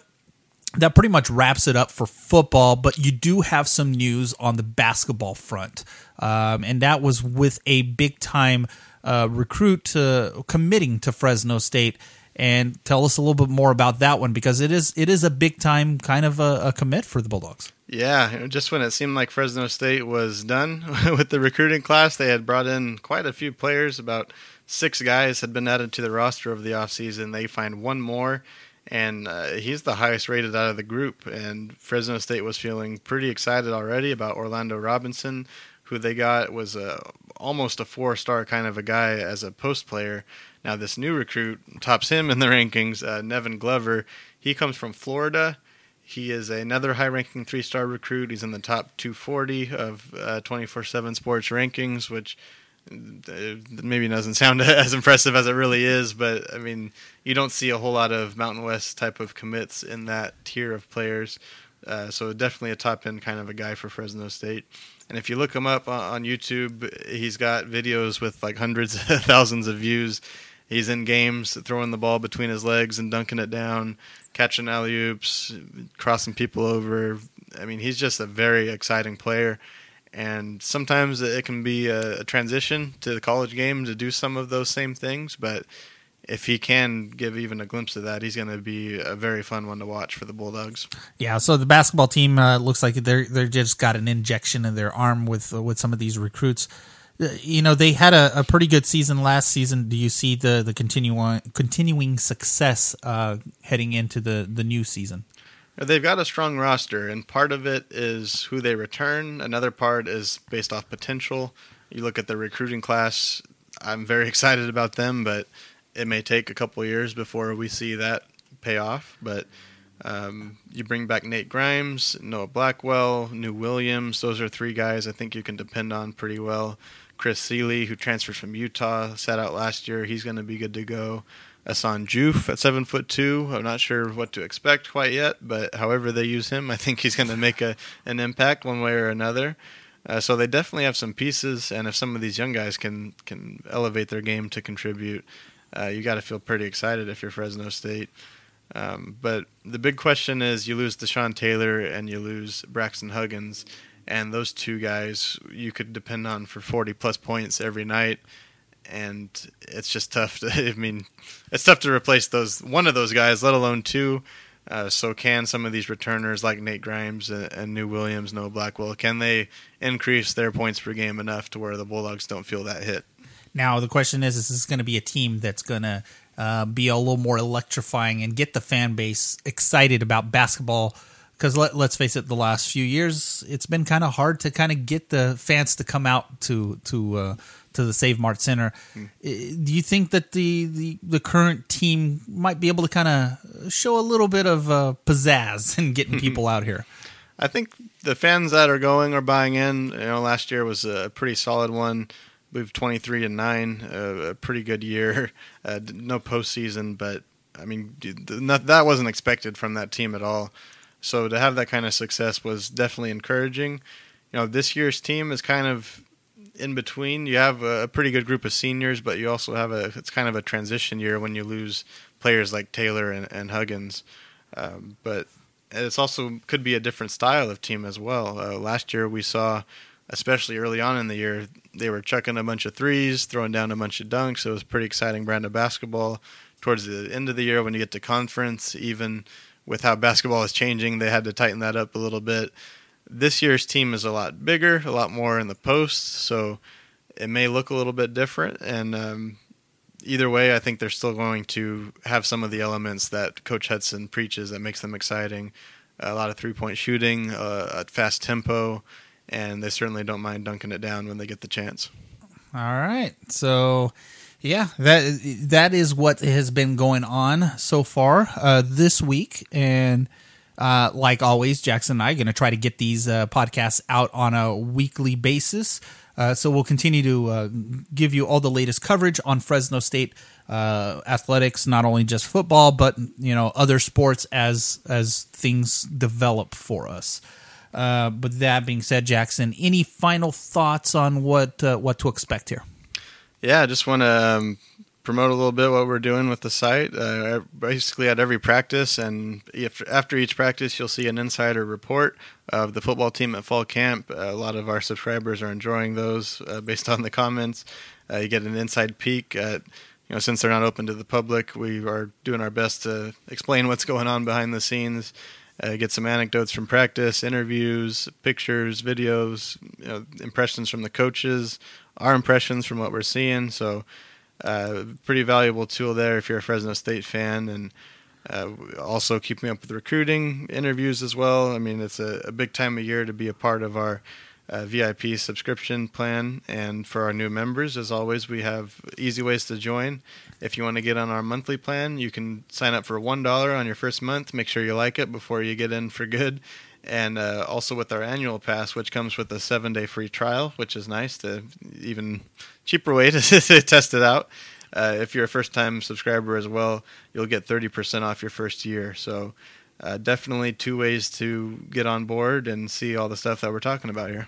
that pretty much wraps it up for football, but you do have some news on the basketball front. Um, and that was with a big time uh, recruit uh, committing to Fresno State. And tell us a little bit more about that one because it is it is a big time kind of a, a commit for the Bulldogs. Yeah, just when it seemed like Fresno State was done [laughs] with the recruiting class, they had brought in quite a few players. About six guys had been added to the roster over the offseason. They find one more and uh, he's the highest rated out of the group. And Fresno State was feeling pretty excited already about Orlando Robinson, who they got was a almost a four star kind of a guy as a post player. Now this new recruit tops him in the rankings. Uh, Niven Glover, he comes from Florida. He is another high ranking three star recruit. He's in the top 240 of uh, 24 7 sports rankings, which maybe doesn't sound [laughs] as impressive as it really is, but I mean, you don't see a whole lot of Mountain West type of commits in that tier of players. Uh, so definitely a top end kind of a guy for Fresno State. And if you look him up on YouTube, he's got videos with like hundreds [laughs] of thousands of views. He's in games throwing the ball between his legs and dunking it down, catching alley oops, crossing people over. I mean, he's just a very exciting player. And sometimes it can be a, a, transition to the college game to do some of those same things but if he can give even a glimpse of that he's going to be a very fun one to watch for the bulldogs. Yeah so the basketball team uh, looks like they're they're just got an injection in their arm with uh, with some of these recruits you know they had a, a, pretty good season last season do you see the the continuing continuing success uh, heading into the the new season They've got a strong roster, and part of it is who they return. Another part is based off potential. You look at the recruiting class. I'm very [laughs] excited about them, but it may take a couple years before we see that pay off. But um, you bring back Nate Grimes, Noah Blackwell, New Williams. Those are three guys I think you can depend on pretty well. Chris Seeley, who transferred from Utah, sat out last year. He's going to be good to go. Asan Juf at seven foot two. I'm not sure what to expect quite yet, but however they use him, [laughs] I think he's going to make a an impact one way or another. Uh, so they definitely have some pieces, and if some of these young guys can can elevate their game to contribute, uh, you got to feel pretty excited if you're Fresno State. Um, but the big question is, you lose Deshon Taylor and you lose Braxton Huggins, and those two guys you could depend on for 40 plus points every night and it's just tough to. [laughs] I mean, it's tough to replace those one of those guys, let alone two. Uh, so can some of these returners like Nate Grimes and, and New Williams, Noah Blackwell, can they increase their points per game enough to where the Bulldogs don't feel that hit? Now the question is: Is this going to be a team that's going to uh, be a little more electrifying and get the fan base excited about basketball? Because let, let's face it, the last few years it's been kind of hard to kind of get the fans to come out to to uh, to the Save Mart Center. Mm. Do you think that the, the, the current team might be able to kind of show a little bit of uh, pizzazz [laughs] in getting people [laughs] out here? I think the fans that are going are buying in. You know, last year was a pretty solid one. We've 23 and nine, a pretty good year. [laughs] Uh, no postseason, but I mean, that wasn't expected from that team at all. So to have that kind of success was definitely encouraging. You know, this year's team is kind of in between. You have a pretty good group of seniors, but you also have a it's kind of a transition year when you lose players like Taylor and, and Huggins. Um, but it's also could be a different style of team as well. Uh, last year we saw, especially early on in the year, they were chucking a bunch of threes, throwing down a bunch of dunks. It was pretty exciting brand of basketball. Towards the end of the year, when you get to conference, even with how basketball is changing, they had to tighten that up a little bit. This year's team is a lot bigger, a lot more in the post, so it may look a little bit different. And um, either way, I think they're still going to have some of the elements that Coach Hutson preaches that makes them exciting. A lot of three point shooting, uh, a fast tempo, and they certainly don't mind dunking it down when they get the chance. All right. So, yeah, that that is what has been going on so far uh, this week, and Uh, like always, Jackson and I are going to try to get these uh, podcasts out on a weekly basis. Uh, so we'll continue to uh, give you all the latest coverage on Fresno State uh, athletics, not only just football, but you know other sports as as things develop for us. But that being said, Jackson, any final thoughts on what what to expect here? Yeah, I just want to um, promote a little bit what we're doing with the site. Uh, basically, at every practice, and if, after each practice, you'll see an insider report of the football team at fall camp. a lot of our subscribers are enjoying those uh, based on the comments. Uh, you get an inside peek at you know, since they're not open to the public, we are doing our best to explain what's going on behind the scenes, uh, get some anecdotes from practice, interviews, pictures, videos, you know, impressions from the coaches, our impressions from what we're seeing. So, uh, pretty valuable tool there if you're a Fresno State fan, and uh, also keeping up with recruiting interviews as well. I mean, it's a, a big time of year to be a part of our uh, VIP subscription plan. And for our new members, as always, we have easy ways to join. If you want to get on our monthly plan, you can sign up for $1 on your first month. Make sure you like it before you get in for good. And uh, also with our annual pass, which comes with a seven day free trial, which is nice to even cheaper way [laughs] to test it out. Uh, if you're a first time subscriber as well, you'll get 30% off your first year. So, uh, definitely two ways to get on board and see all the stuff that we're talking about here.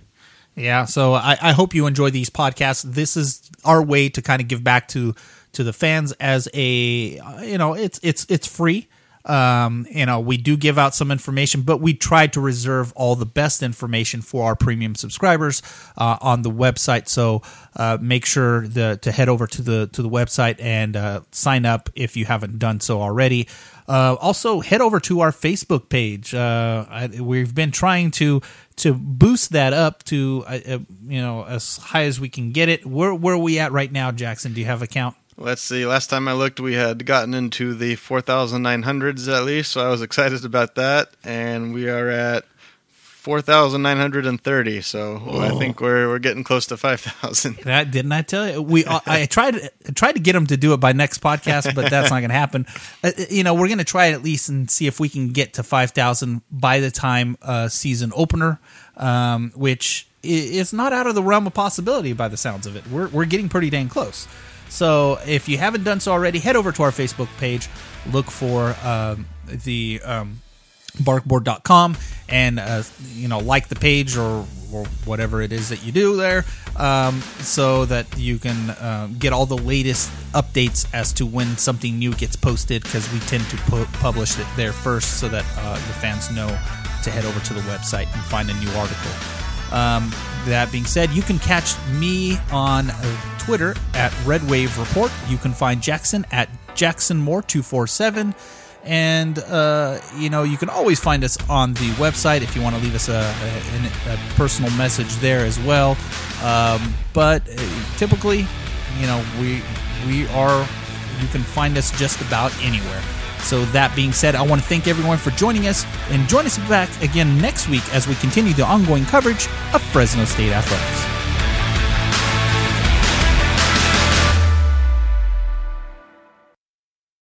Yeah, so I, I hope you enjoy these podcasts. This is our way to kind of give back to to the fans as a you know it's it's it's free. Um, you know, we do give out some information, but we try to reserve all the best information for our premium subscribers uh, on the website. So uh, make sure the, to head over to the to the website and uh, sign up if you haven't done so already. Uh, also, head over to our Facebook page. Uh, I, we've been trying to to boost that up to uh, you know as high as we can get it. Where where are we at right now, Jackson? Do you have a count? Let's see. Last time I looked, we had gotten into the 4,900s at least, so I was excited about that. And we are at four thousand nine hundred and thirty. So oh. I think we're we're getting close to five thousand. [laughs] That didn't I tell you? We I tried I tried to get them to do it by next podcast, but that's not going to happen. Uh, uh, you know, we're going to try it at least and see if we can get to five thousand by the time uh, season opener, um, which is not out of the realm of possibility by the sounds of it. We're we're getting pretty dang close. So if you haven't done so already, head over to our Facebook page. Look for um, the um, barkboard.com and uh, you know like the page or, or whatever it is that you do there um, so that you can uh, get all the latest updates as to when something new gets posted because we tend to pu- publish it there first so that uh, the fans know to head over to the website and find a new article um, that being said you can catch me on uh, twitter at red wave report you can find jackson at jacksonmoore247 and, uh, you know, you can always find us on the website if you want to leave us a, a, a personal message there as well. Um, but uh, typically, you know, we we are you can find us just about anywhere. So that being said, I want to thank everyone for joining us and join us back again next week as we continue the ongoing coverage of Fresno State athletics.